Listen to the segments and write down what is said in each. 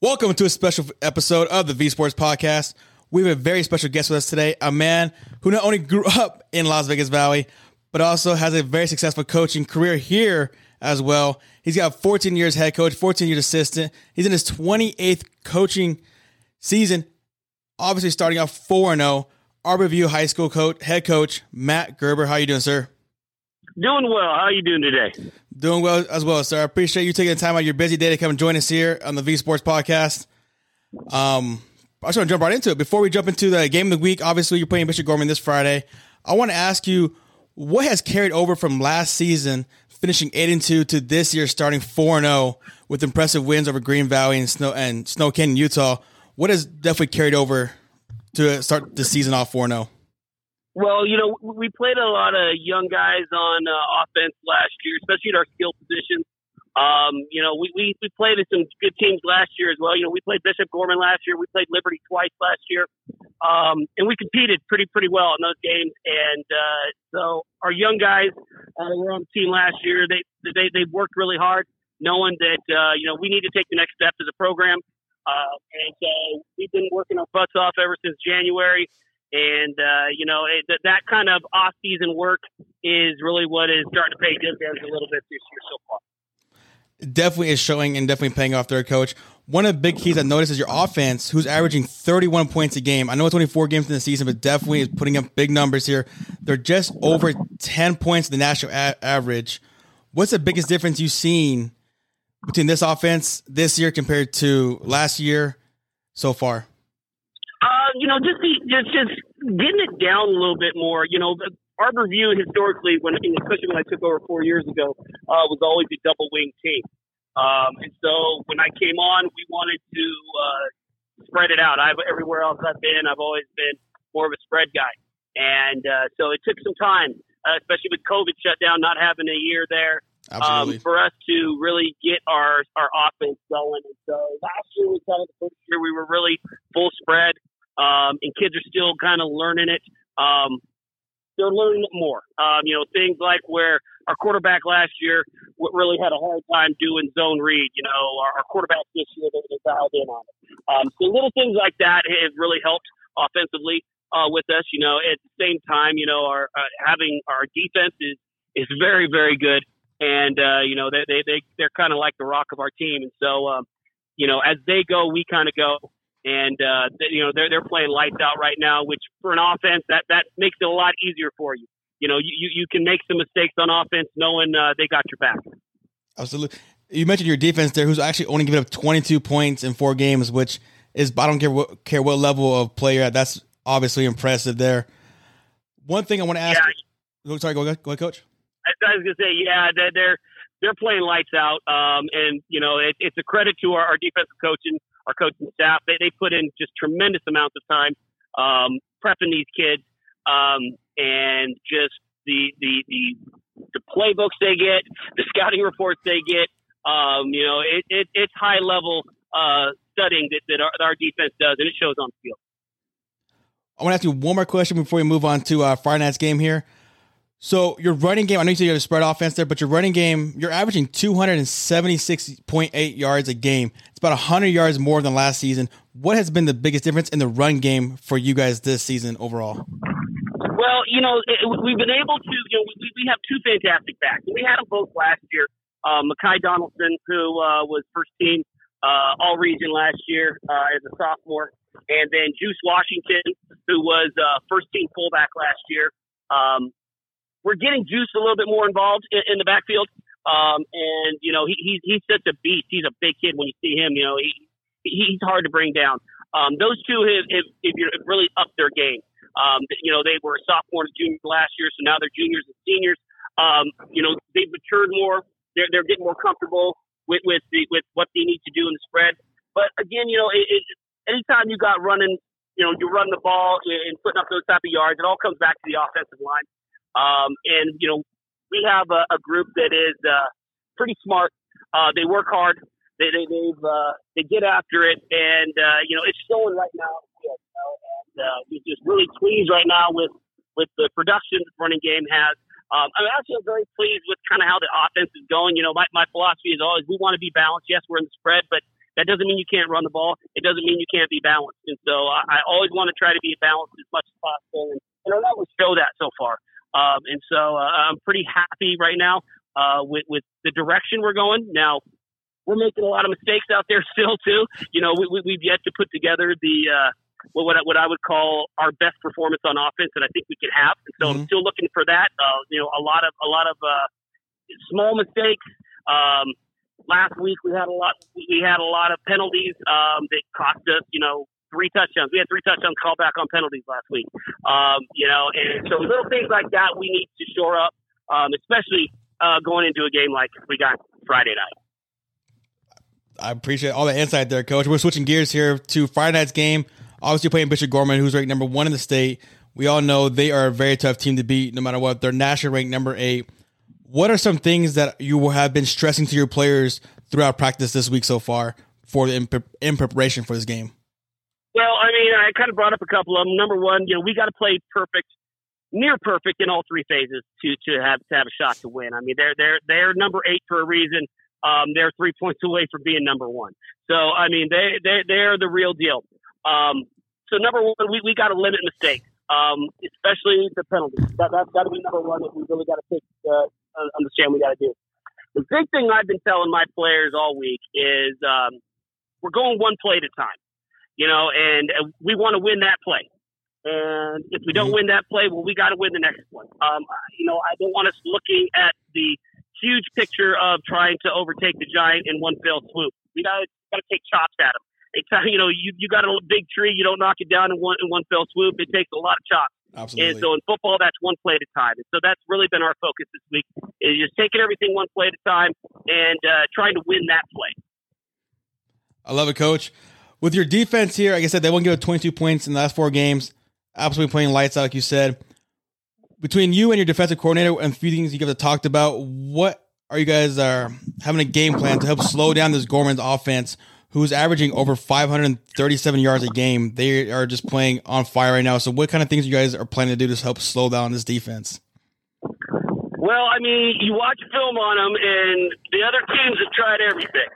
Welcome to a special episode of the V Sports Podcast. We have a very special guest with us today, a man who not only grew up in Las Vegas Valley, but also has a very successful coaching career here as well. He's got 14 years head coach, 14 years assistant. He's in his 28th coaching season, obviously starting off 4 0. Arbor View High School coach, head coach Matt Gerber. How you doing, sir? Doing well. How are you doing today? Doing well as well, sir. I appreciate you taking the time out of your busy day to come and join us here on the V Sports Podcast. Um, I just want to jump right into it. Before we jump into the game of the week, obviously you're playing Bishop Gorman this Friday. I want to ask you what has carried over from last season, finishing eight and two, to this year starting four and zero with impressive wins over Green Valley and Snow and Snow Canyon, Utah. What has definitely carried over to start the season off four zero? Well, you know, we played a lot of young guys on uh, offense last year, especially at our skill positions. Um, you know, we, we, we played some good teams last year as well. You know, we played Bishop Gorman last year. We played Liberty twice last year. Um, and we competed pretty, pretty well in those games. And, uh, so our young guys, uh, were on the team last year. They, they, they worked really hard knowing that, uh, you know, we need to take the next step as a program. Uh, and so we've been working our butts off ever since January and uh, you know it, that that kind of off-season work is really what is starting to pay dividends a little bit this year so far. Definitely is showing and definitely paying off there, coach. One of the big keys I noticed is your offense, who's averaging 31 points a game. I know it's only four games in the season, but definitely is putting up big numbers here. They're just over 10 points the national a- average. What's the biggest difference you've seen between this offense this year compared to last year so far? You know, just the just just getting it down a little bit more. You know, the Arbor View historically, when especially when I took over four years ago, uh, was always a double wing team. Um, and so when I came on, we wanted to uh, spread it out. I've everywhere else I've been, I've always been more of a spread guy, and uh, so it took some time, uh, especially with COVID shutdown, not having a year there. Um, for us to really get our our offense going. And so last year was kind of the first year we were really full spread um, and kids are still kind of learning it. Um, they're learning it more. Um, you know, things like where our quarterback last year really had a hard time doing zone read. You know, our, our quarterback this year they, they dialed in on it. Um, so little things like that have really helped offensively uh, with us. You know, at the same time, you know, our uh, having our defense is is very very good, and uh, you know they they, they they're kind of like the rock of our team, and so um, you know as they go, we kind of go and uh, you know they're they're playing lights out right now, which for an offense that that makes it a lot easier for you. You know, you you can make some mistakes on offense knowing uh, they got your back. Absolutely. You mentioned your defense there, who's actually only given up 22 points in four games, which is I don't care what care what level of player. That's obviously impressive there. One thing I want to ask. Yeah. Oh, sorry, go ahead, go ahead, coach. I, was gonna say, yeah, they're they're, they're playing lights out, um, and you know it, it's a credit to our, our defensive coaching our coaching staff. They, they put in just tremendous amounts of time um, prepping these kids, um, and just the, the the the playbooks they get, the scouting reports they get. Um, you know, it, it, it's high level uh, studying that, that our, that our defense does, and it shows on the field. I want to ask you one more question before we move on to uh, Friday night's game here. So your running game, I know you said you have a spread offense there, but your running game, you're averaging 276.8 yards a game. It's about 100 yards more than last season. What has been the biggest difference in the run game for you guys this season overall? Well, you know, it, we've been able to, you know, we, we have two fantastic backs. We had them both last year. Uh, Makai Donaldson, who uh, was first team uh, all region last year uh, as a sophomore, and then Juice Washington, who was uh, first team fullback last year. Um, we're getting Juice a little bit more involved in, in the backfield. Um, and you know, he, he's he's such a beast. He's a big kid when you see him. You know, he he's hard to bring down. Um, those two have, have, have really upped their game. Um, you know, they were sophomores, juniors last year, so now they're juniors and seniors. Um, you know, they've matured more. They're they're getting more comfortable with with the, with what they need to do in the spread. But again, you know, it, it, anytime you got running, you know, you run the ball and putting up those type of yards, it all comes back to the offensive line. Um, and you know, we have a, a group that is uh, pretty smart. Uh, they work hard. They they they've, uh, they get after it, and uh, you know it's showing right now. And uh, we're just really pleased right now with with the production the running game has. Um, I'm actually very pleased with kind of how the offense is going. You know, my, my philosophy is always we want to be balanced. Yes, we're in the spread, but That doesn't mean you can't run the ball. It doesn't mean you can't be balanced. And so I, I always want to try to be balanced as much as possible. And, and our numbers show that so far. Um, and so uh, I'm pretty happy right now uh, with, with the direction we're going. Now, we're making a lot of mistakes out there still, too. You know, we, we, have yet to put together the. Uh, what what I, what I would call our best performance on offense, and I think we can have. And so mm-hmm. I'm still looking for that. Uh, you know, a lot of a lot of uh, small mistakes. Um, last week we had a lot we had a lot of penalties um, that cost us. You know, three touchdowns. We had three touchdowns called back on penalties last week. Um, you know, and so little things like that we need to shore up, um, especially uh, going into a game like we got Friday night. I appreciate all the insight there, Coach. We're switching gears here to Friday night's game. Obviously, playing Bishop Gorman, who's ranked number one in the state. We all know they are a very tough team to beat, no matter what. They're national ranked number eight. What are some things that you will have been stressing to your players throughout practice this week so far for the, in, in preparation for this game? Well, I mean, I kind of brought up a couple of them. Number one, you know, we got to play perfect, near perfect in all three phases to to have to have a shot to win. I mean, they're they're they're number eight for a reason. Um, they're three points away from being number one. So, I mean, they they they're the real deal. Um, so number one, we, we got to limit mistakes, um, especially the penalties. That, that's got to be number one that we really got to take, uh, understand we got to do. The big thing I've been telling my players all week is um, we're going one play at a time, you know, and uh, we want to win that play. And if we don't mm-hmm. win that play, well, we got to win the next one. Um, you know, I don't want us looking at the huge picture of trying to overtake the giant in one fell swoop. We got to take chops at them it's you know you you got a big tree, you don't knock it down in one in one fell swoop. It takes a lot of chops. Absolutely. And so in football, that's one play at a time. And so that's really been our focus this week is just taking everything one play at a time and uh, trying to win that play. I love it, Coach. With your defense here, like I said, they won't give up 22 points in the last four games. Absolutely playing lights out, like you said. Between you and your defensive coordinator and a few things you guys have talked about, what are you guys are uh, having a game plan to help slow down this Gorman's offense who's averaging over 537 yards a game. They are just playing on fire right now. So, what kind of things you guys are planning to do to help slow down this defense? Well, I mean, you watch film on them, and the other teams have tried everything.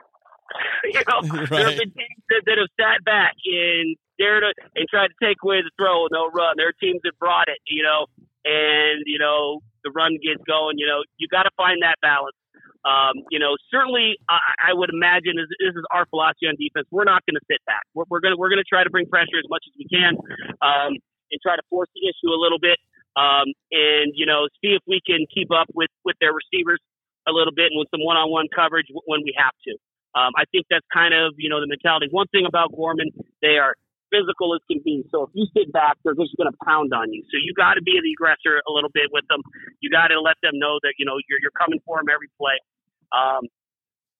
you know, right. there have been teams that, that have sat back and dared to and tried to take away the throw and no run. There are teams that brought it, you know, and you know the run gets going. You know, you got to find that balance. Um, you know, certainly, I, I would imagine this, this, is our philosophy on defense. We're not going to sit back. We're, we're going to we're going to try to bring pressure as much as we can, um, and try to force the issue a little bit, um, and you know, see if we can keep up with with their receivers a little bit and with some one-on-one coverage when we have to. Um, I think that's kind of you know the mentality. One thing about Gorman, they are physical as can be. So if you sit back, they're just going to pound on you. So you got to be the aggressor a little bit with them. You got to let them know that you know you're you're coming for them every play. Um,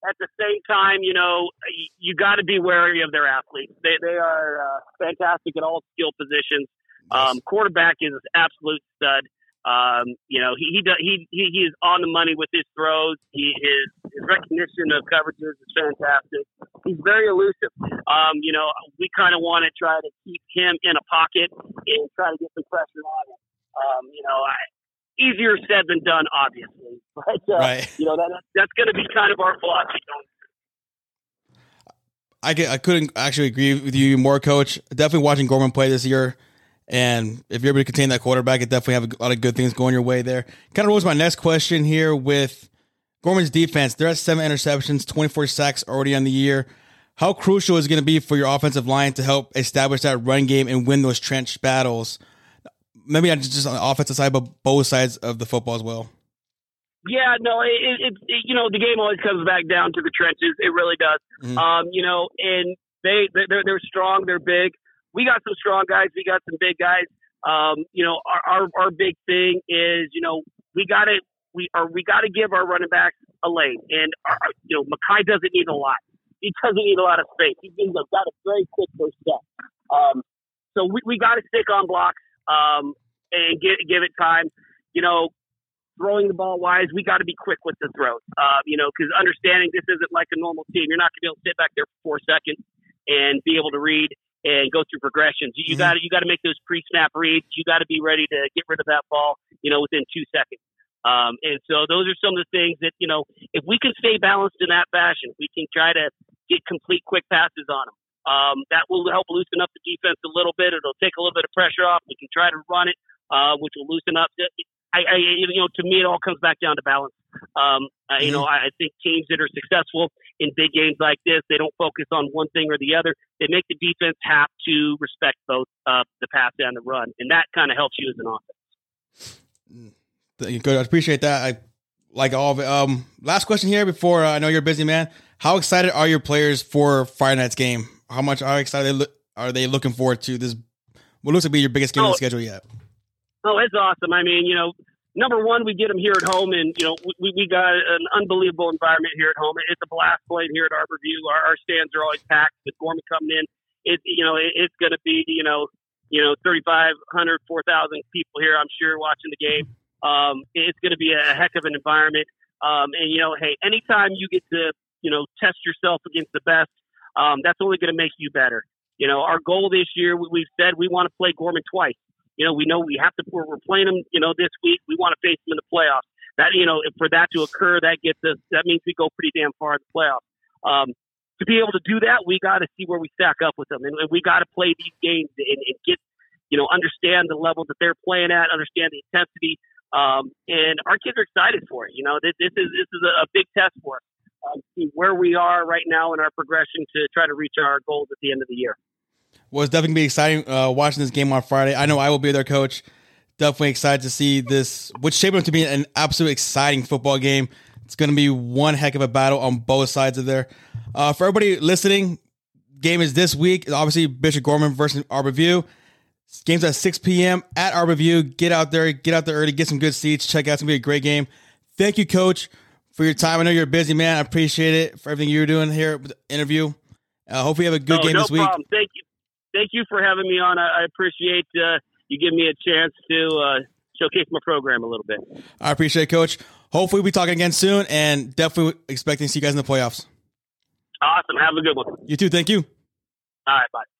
at the same time, you know, you, you got to be wary of their athletes. They, they are uh, fantastic at all skill positions. Um, quarterback is an absolute stud. Um, you know, he, he, he, he, he is on the money with his throws. He, his, his recognition of coverages is fantastic. He's very elusive. Um, you know, we kind of want to try to keep him in a pocket and try to get some pressure on him. Um, you know, I, easier said than done, obviously. But uh, right. you know that that's going to be kind of our philosophy. I get, I couldn't actually agree with you more, Coach. Definitely watching Gorman play this year, and if you're able to contain that quarterback, it definitely have a lot of good things going your way there. Kind of rolls my next question here with Gorman's defense. They're at seven interceptions, 24 sacks already on the year. How crucial is it going to be for your offensive line to help establish that run game and win those trench battles? maybe not just on the offensive side, but both sides of the football as well. Yeah, no, it, it, it, you know the game always comes back down to the trenches. It really does. Mm-hmm. Um, you know, and they they're they're strong, they're big. We got some strong guys, we got some big guys. Um, you know, our, our our big thing is you know we got to we are we got to give our running backs a lane, and our, you know Makai doesn't need a lot. He doesn't need a lot of space. He's got a very quick first step. Um, so we, we got to stick on blocks um, and give, give it time. You know, throwing the ball wise, we got to be quick with the throws. Uh, you know, because understanding this isn't like a normal team, you're not going to be able to sit back there for four seconds and be able to read and go through progressions. You got to you got to make those pre-snap reads. You got to be ready to get rid of that ball, you know, within two seconds. Um, and so those are some of the things that you know, if we can stay balanced in that fashion, we can try to get complete quick passes on them. Um, that will help loosen up the defense a little bit. It'll take a little bit of pressure off. We can try to run it, uh, which will loosen up. I, I, you know, to me, it all comes back down to balance. Um, uh, you know, I think teams that are successful in big games like this, they don't focus on one thing or the other. They make the defense have to respect both uh, the pass and the run, and that kind of helps you as an offense. Good, I appreciate that. I like all of it. Um, last question here before uh, I know you're a busy man. How excited are your players for Friday night's game? How much are excited are they looking forward to this? What looks to be your biggest game oh, on the schedule yet? Oh, it's awesome. I mean, you know, number one, we get them here at home, and you know, we, we got an unbelievable environment here at home. It's a blast playing here at Arbor View. Our, our stands are always packed with Gorman coming in. It, you know, it, it's going to be, you know, you know, 3,500, 4,000 people here, I'm sure, watching the game. Um, it's going to be a heck of an environment. Um, and, you know, hey, anytime you get to, you know, test yourself against the best, um, that's only going to make you better. You know, our goal this year, we've said we want to play Gorman twice. You know, we know we have to, we're, we're playing them, you know, this week. We want to face them in the playoffs. That, you know, for that to occur, that gets us, that means we go pretty damn far in the playoffs. Um, to be able to do that, we got to see where we stack up with them. And, and we got to play these games and, and get, you know, understand the level that they're playing at, understand the intensity, um, and our kids are excited for it. You know, this, this is this is a, a big test for us. Um, see where we are right now in our progression to try to reach our goals at the end of the year. Well, it's definitely gonna be exciting uh, watching this game on Friday. I know I will be there coach. Definitely excited to see this, which shaped up to be an absolute exciting football game. It's going to be one heck of a battle on both sides of there. Uh, for everybody listening, game is this week. Obviously, Bishop Gorman versus Arbor View. Games at 6 p.m. at Arbor View. Get out there, get out there early, get some good seats. Check out. It's gonna be a great game. Thank you, Coach, for your time. I know you're a busy man. I appreciate it for everything you're doing here with the interview. Uh, hope you have a good oh, game no this week. Problem. Thank you. Thank you for having me on. I, I appreciate uh, you giving me a chance to uh, showcase my program a little bit. I appreciate it, Coach. Hopefully, we'll be talking again soon, and definitely expecting to see you guys in the playoffs. Awesome. Have a good one. You too. Thank you. All right. Bye.